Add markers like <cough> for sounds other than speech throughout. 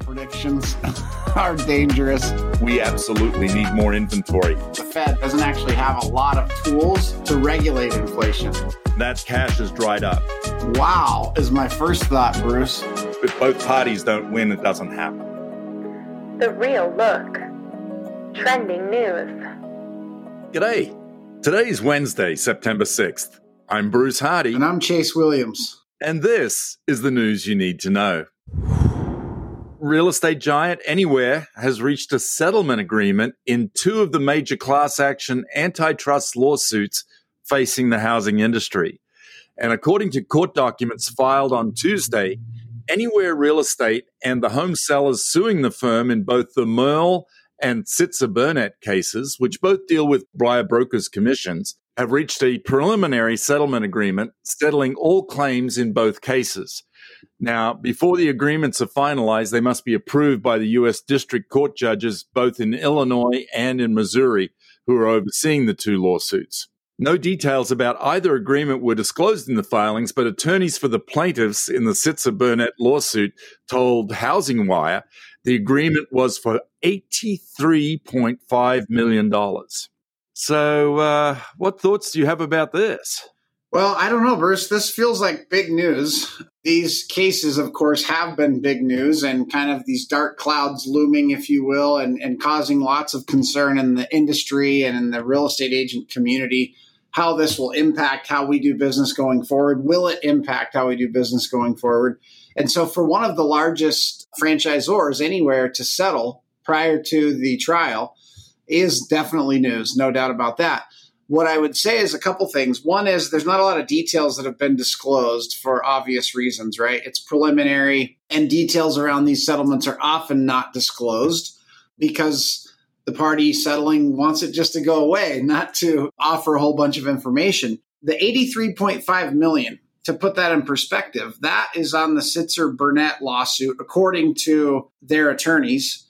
Predictions <laughs> are dangerous. We absolutely need more inventory. The Fed doesn't actually have a lot of tools to regulate inflation. That cash has dried up. Wow, is my first thought, Bruce. If both parties don't win, it doesn't happen. The Real Look. Trending news. G'day. Today's Wednesday, September 6th. I'm Bruce Hardy. And I'm Chase Williams. And this is the news you need to know. Real estate giant Anywhere has reached a settlement agreement in two of the major class action antitrust lawsuits facing the housing industry. And according to court documents filed on Tuesday, Anywhere Real Estate and the home sellers suing the firm in both the Moehrl and Sitzer Burnett cases, which both deal with buyer Brokers commissions, have reached a preliminary settlement agreement settling all claims in both cases. Now, before the agreements are finalized, they must be approved by the U.S. District Court judges both in Illinois and in Missouri who are overseeing the two lawsuits. No details about either agreement were disclosed in the filings, but attorneys for the plaintiffs in the Sitzer Burnett lawsuit told Housing Wire the agreement was for $83.5 million. So, uh, what thoughts do you have about this? Well, I don't know, Bruce. This feels like big news. These cases, of course, have been big news and kind of these dark clouds looming, if you will, and, and causing lots of concern in the industry and in the real estate agent community. How this will impact how we do business going forward. Will it impact how we do business going forward? And so, for one of the largest franchisors anywhere to settle prior to the trial is definitely news, no doubt about that what I would say is a couple things. One is there's not a lot of details that have been disclosed for obvious reasons, right? It's preliminary, and details around these settlements are often not disclosed because the party settling wants it just to go away, <laughs> not to offer a whole bunch of information. The 83.5 million, to put that in perspective, that is on the Sitzer Burnett lawsuit, according to their attorneys.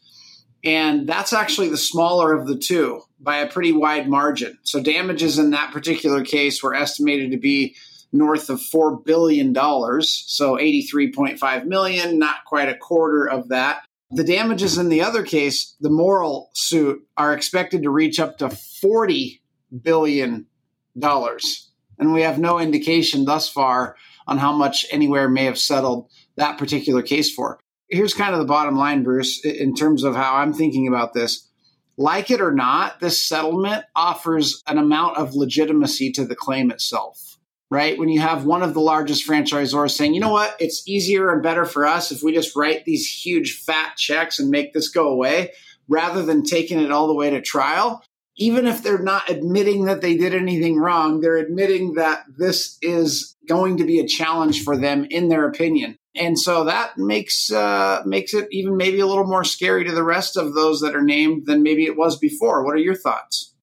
And that's actually the smaller of the two by a pretty wide margin. So damages in that particular case were estimated to be north of $4 billion. So 83.5 million, not quite a quarter of that. The damages in the other case, the Moehrl suit, are expected to reach up to $40 billion. And we have no indication thus far on how much Anywhere may have settled that particular case for. Here's kind of the bottom line, Bruce, in terms of how I'm thinking about this like it or not, this settlement offers an amount of legitimacy to the claim itself, right? When you have one of the largest franchisors saying, you know what, it's easier and better for us if we just write these huge fat checks and make this go away rather than taking it all the way to trial. Even if they're not admitting that they did anything wrong, they're admitting that this is going to be a challenge for them in their opinion and so that makes uh, makes it even maybe a little more scary to the rest of those that are named than maybe it was before. What are your thoughts?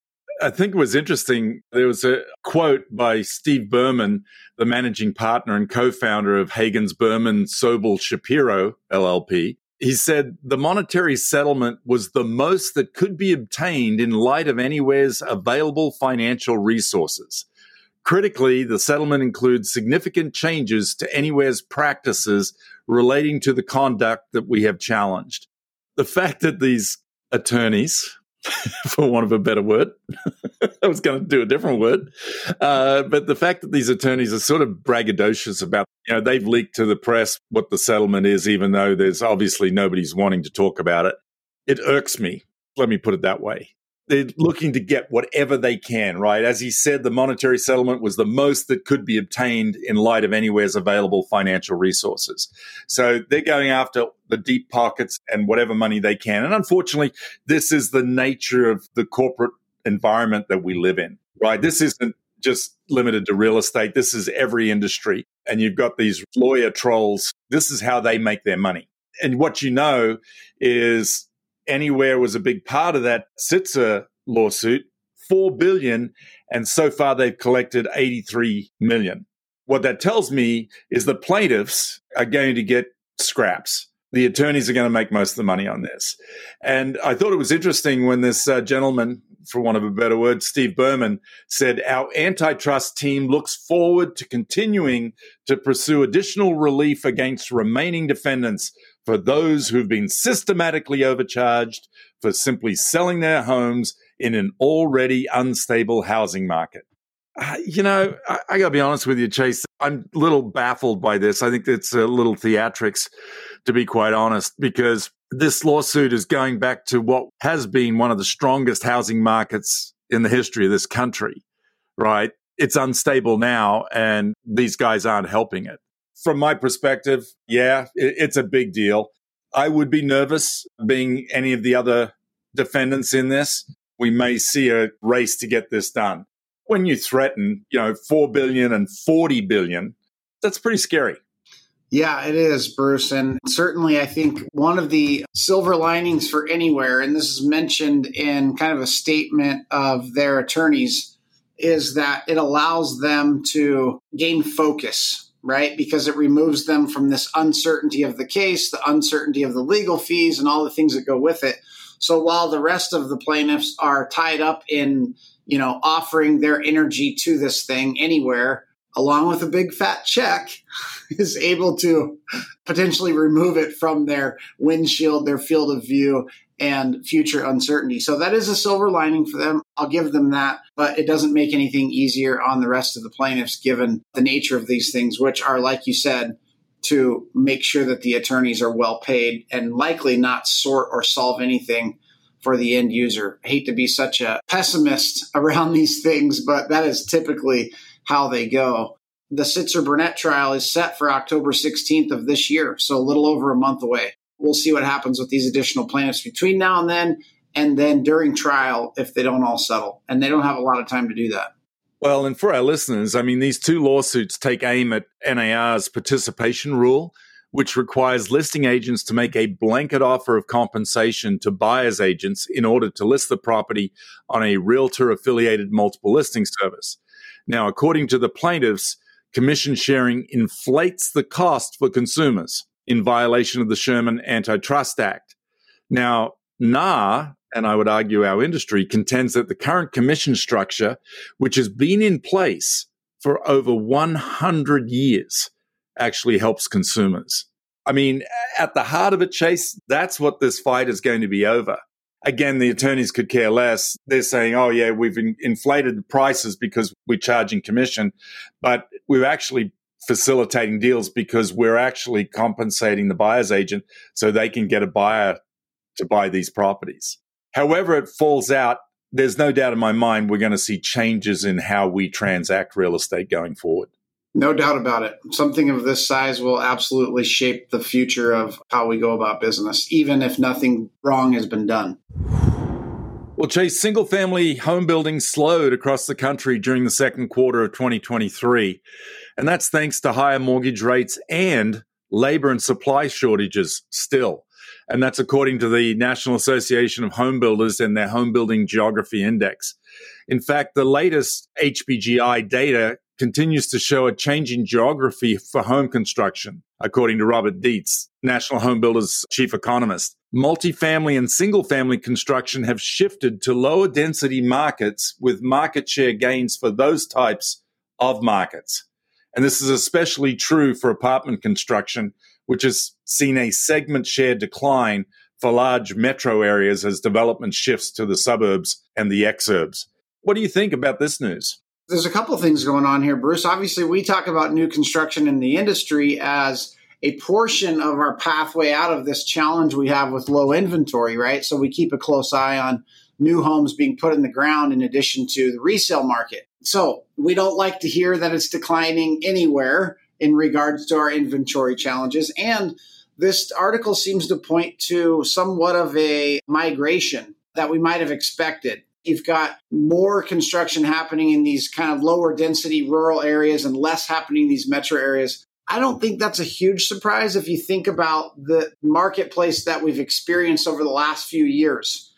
I think it was interesting. There was a quote by Steve Berman, the managing partner and co-founder of Hagens Berman Sobel Shapiro LLP. He said the monetary settlement was the most that could be obtained in light of Anywhere's available financial resources. Critically, the settlement includes significant changes to Anywhere's practices relating to the conduct that we have challenged. The fact that these attorneys, <laughs> for want of a better word, <laughs> <laughs> I was going to do a different word, uh, but the fact that these attorneys are sort of braggadocious about, you know, they've leaked to the press what the settlement is, even though there's obviously nobody's wanting to talk about it. It irks me. Let me put it that way they're looking to get whatever they can, right? As he said, the monetary settlement was the most that could be obtained in light of Anywhere's available financial resources. So they're going after the deep pockets and whatever money they can. And unfortunately, this is the nature of the corporate environment that we live in, right? This isn't just limited to real estate. This is every industry. And you've got these lawyer trolls. This is how they make their money. And what you know is Anywhere was a big part of that Sitzer lawsuit, 4 billion, and so far they've collected 83 million. What that tells me is the plaintiffs are going to get scraps. The attorneys are going to make most of the money on this. And I thought it was interesting when this uh, gentleman, for want of a better word, Steve Berman, said, Our antitrust team looks forward to continuing to pursue additional relief against remaining defendants for those who've been systematically overcharged for simply selling their homes in an already unstable housing market. Uh, you know, I, I got to be honest with you, Chase. I'm a little baffled by this. I think it's a little theatrics, to be quite honest, because this lawsuit is going back to what has been one of the strongest housing markets in the history of this country, right? It's unstable now, and these guys aren't helping it. From my perspective, yeah, it, it's a big deal. I would be nervous being any of the other defendants in this. We may see a race to get this done. When you threaten, you know, 4 billion and 40 billion, that's pretty scary. Yeah, it is, Bruce. And certainly, I think one of the silver linings for Anywhere, and this is mentioned in kind of a statement of their attorneys, is that it allows them to gain focus, right? Because it removes them from this uncertainty of the case, the uncertainty of the legal fees, and all the things that go with it. So while the rest of the plaintiffs are tied up in, you know, offering their energy to this thing anywhere, along with a big fat check, <laughs> is able to potentially remove it from their windshield, their field of view, and future uncertainty. So that is a silver lining for them. I'll give them that, but it doesn't make anything easier on the rest of the plaintiffs given the nature of these things, which are, like you said, to make sure that the attorneys are well paid and likely not sort or solve anything for the end user. I hate to be such a pessimist around these things, but that is typically how they go. The Sitzer Burnett trial is set for October 16th of this year, so a little over a month away. We'll see what happens with these additional plaintiffs between now and then, and then during trial if they don't all settle. And they don't have a lot of time to do that. Well, and for our listeners, I mean, these two lawsuits take aim at NAR's participation rule, which requires listing agents to make a blanket offer of compensation to buyer's agents in order to list the property on a realtor affiliated multiple listing service. Now, according to the plaintiffs, commission sharing inflates the cost for consumers in violation of the Sherman Antitrust Act. Now, NAR, and I would argue our industry, contends that the current commission structure, which has been in place for over 100 years, actually helps consumers. I mean, at the heart of it, Chase, that's what this fight is going to be over. Again, the attorneys could care less. They're saying, oh, yeah, we've in- inflated the prices because we're charging commission, but we're actually facilitating deals because we're actually compensating the buyer's agent so they can get a buyer to buy these properties. However, it falls out, there's no doubt in my mind we're going to see changes in how we transact real estate going forward. No doubt about it. Something of this size will absolutely shape the future of how we go about business, even if nothing wrong has been done. Well, Chase, single family home building slowed across the country during the second quarter of 2023. And that's thanks to higher mortgage rates and labor and supply shortages still. And that's according to the National Association of Home Builders and their Home Building Geography Index. In fact, the latest HBGI data continues to show a changing geography for home construction, according to Robert Dietz, National Home Builders chief economist multifamily and single family construction have shifted to lower density markets with market share gains for those types of markets. And this is especially true for apartment construction, which has seen a segment share decline for large metro areas as development shifts to the suburbs and the exurbs. What do you think about this news? There's a couple things going on here, Bruce. Obviously, we talk about new construction in the industry as a portion of our pathway out of this challenge we have with low inventory, right? So we keep a close eye on new homes being put in the ground in addition to the resale market. So we don't like to hear that it's declining anywhere in regards to our inventory challenges. And this article seems to point to somewhat of a migration that we might have expected. You've got more construction happening in these kind of lower density rural areas and less happening in these metro areas. I don't think that's a huge surprise if you think about the marketplace that we've experienced over the last few years.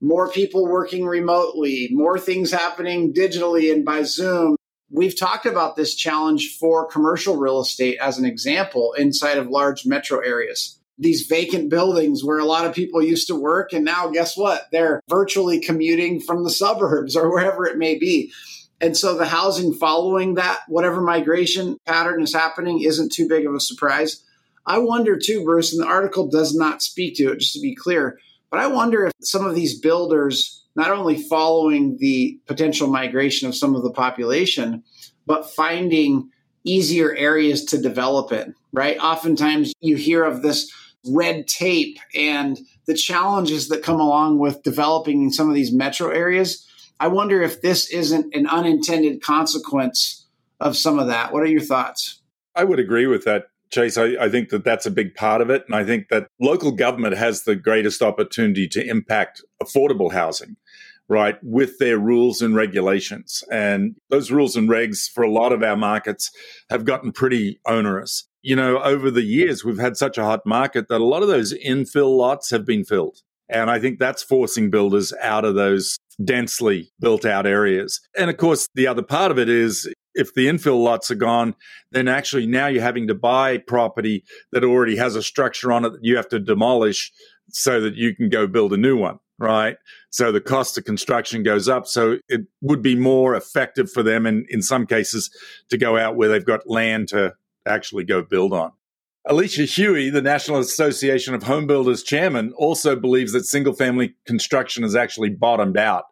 More people working remotely, more things happening digitally and by Zoom. We've talked about this challenge for commercial real estate as an example inside of large metro areas. These vacant buildings where a lot of people used to work, and now guess what? They're virtually commuting from the suburbs or wherever it may be. And so the housing following that, whatever migration pattern is happening, isn't too big of a surprise. I wonder too, Bruce, and the article does not speak to it, just to be clear, but I wonder if some of these builders, not only following the potential migration of some of the population, but finding easier areas to develop in, right? Oftentimes you hear of this red tape and the challenges that come along with developing in some of these metro areas. I wonder if this isn't an unintended consequence of some of that. What are your thoughts? I would agree with that, Chase. I, I, think that that's a big part of it. And I think that local government has the greatest opportunity to impact affordable housing, right, with their rules and regulations. And those rules and regs for a lot of our markets have gotten pretty onerous. You know, over the years, we've had such a hot market that a lot of those infill lots have been filled. And I think that's forcing builders out of those densely built out areas. And of course, the other part of it is if the infill lots are gone, then actually now you're having to buy property that already has a structure on it that you have to demolish so that you can go build a new one, right? So the cost of construction goes up. So it would be more effective for them and in some cases to go out where they've got land to actually go build on. Alicia Huey, the National Association of Home Builders chairman, also believes that single family construction has actually bottomed out.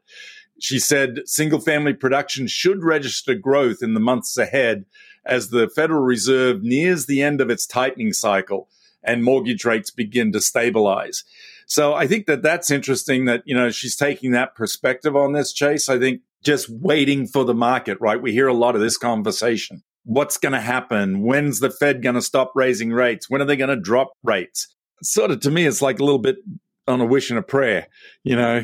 She said single family production should register growth in the months ahead as the Federal Reserve nears the end of its tightening cycle and mortgage rates begin to stabilize. So I think that that's interesting that, you know, she's taking that perspective on this, Chase. I think just waiting for the market, right? We hear a lot of this conversation what's going to happen? When's the Fed going to stop raising rates? When are they going to drop rates? Sort of to me, it's like a little bit on a wish and a prayer. You know,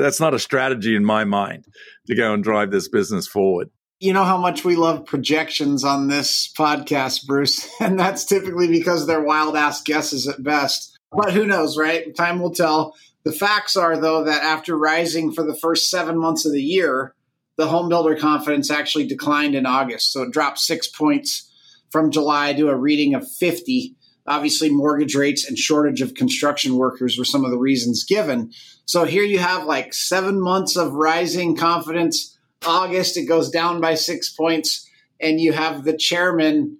that's not a strategy in my mind to go and drive this business forward. You know how much we love projections on this podcast, Bruce, <laughs> and that's typically because they're wild ass guesses at best. But who knows, right? Time will tell. The facts are, though, that after rising for the first seven months of the year, the home builder confidence actually declined in August. So it dropped six points from July to a reading of 50. Obviously, mortgage rates and shortage of construction workers were some of the reasons given. So here you have like seven months of rising confidence. August, it goes down by six points. And you have the chairman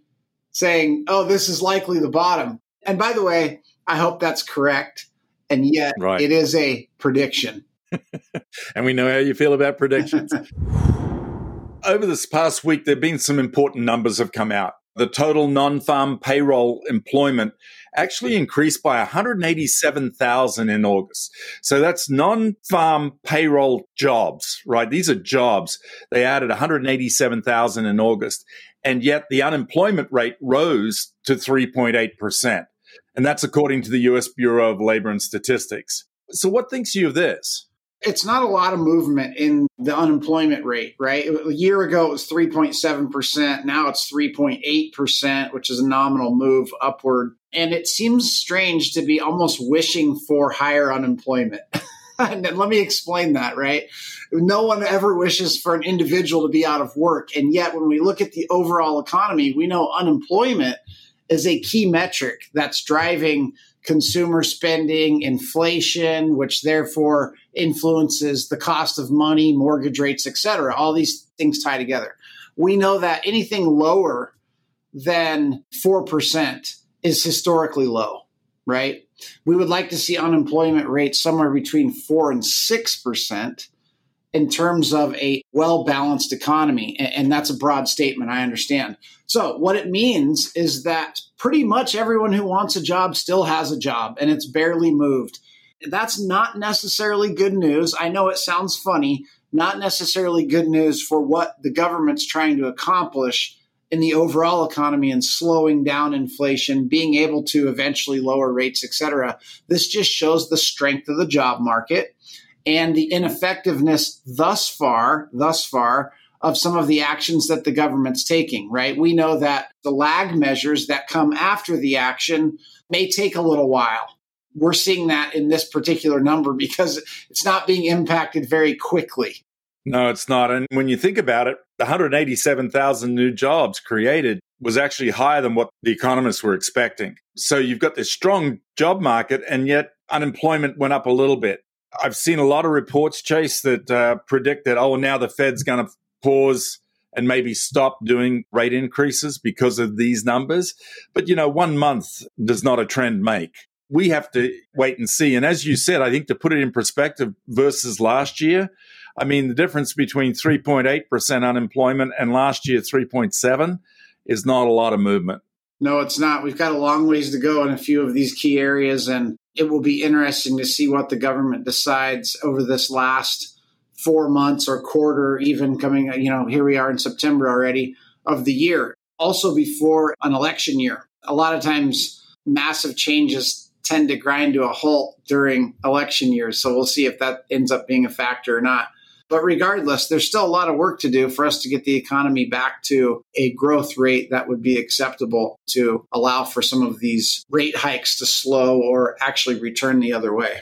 saying, oh, this is likely the bottom. And by the way, I hope that's correct. And yet right. it is a prediction. <laughs> and we know how you feel about predictions. <laughs> Over this past week, there have been some important numbers have come out. The total non-farm payroll employment actually increased by 187,000 in August. So that's non-farm payroll jobs, right? These are jobs. They added 187,000 in August. And yet the unemployment rate rose to 3.8%. And that's according to the US Bureau of Labor and Statistics. So what thinks you of this? It's not a lot of movement in the unemployment rate, right? A year ago it was 3.7%. Now it's 3.8%, which is a nominal move upward. And it seems strange to be almost wishing for higher unemployment. <laughs> and let me explain that, right? No one ever wishes for an individual to be out of work. And yet, when we look at the overall economy, we know unemployment is a key metric that's driving consumer spending, inflation, which therefore influences the cost of money, mortgage rates, et cetera. All these things tie together. We know that anything lower than 4% is historically low, right? We would like to see unemployment rates somewhere between 4 and 6% in terms of a well balanced economy. And that's a broad statement, I understand. So, what it means is that pretty much everyone who wants a job still has a job and it's barely moved. That's not necessarily good news. I know it sounds funny, not necessarily good news for what the government's trying to accomplish in the overall economy and slowing down inflation, being able to eventually lower rates, et cetera. This just shows the strength of the job market and the ineffectiveness thus far, thus far, of some of the actions that the government's taking, right? We know that the lag measures that come after the action may take a little while. We're seeing that in this particular number because it's not being impacted very quickly. No, it's not. And when you think about it, the 187,000 new jobs created was actually higher than what the economists were expecting. So you've got this strong job market, and yet unemployment went up a little bit. I've seen a lot of reports, Chase, that uh, predict that, oh, now the Fed's going to pause and maybe stop doing rate increases because of these numbers. But, you know, one month does not a trend make. We have to wait and see. And as you said, I think to put it in perspective versus last year, I mean, the difference between 3.8% unemployment and last year 3.7 is not a lot of movement. No, it's not. We've got a long ways to go in a few of these key areas, and it will be interesting to see what the government decides over this last four months or quarter, even coming, you know, here we are in September already of the year. Also, before an election year, a lot of times massive changes tend to grind to a halt during election years. So we'll see if that ends up being a factor or not. But regardless, there's still a lot of work to do for us to get the economy back to a growth rate that would be acceptable to allow for some of these rate hikes to slow or actually return the other way.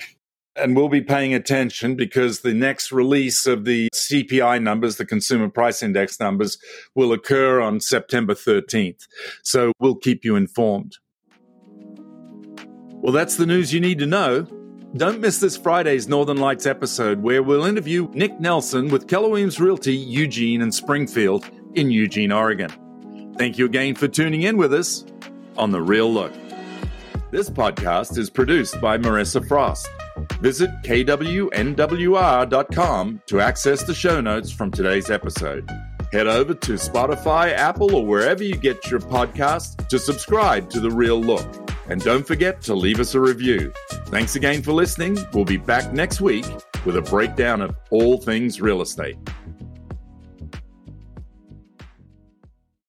And we'll be paying attention because the next release of the CPI numbers, the Consumer Price Index numbers, will occur on September 13th. So we'll keep you informed. Well, that's the news you need to know. Don't miss this Friday's Northern Lights episode where we'll interview Nick Nelson with Keller Williams Realty Eugene and Springfield in Eugene, Oregon. Thank you again for tuning in with us on The Real Look. This podcast is produced by Marissa Frost. Visit kwnwr.com to access the show notes from today's episode. Head over to Spotify, Apple, or wherever you get your podcast to subscribe to The Real Look. And don't forget to leave us a review. Thanks again for listening. We'll be back next week with a breakdown of all things real estate.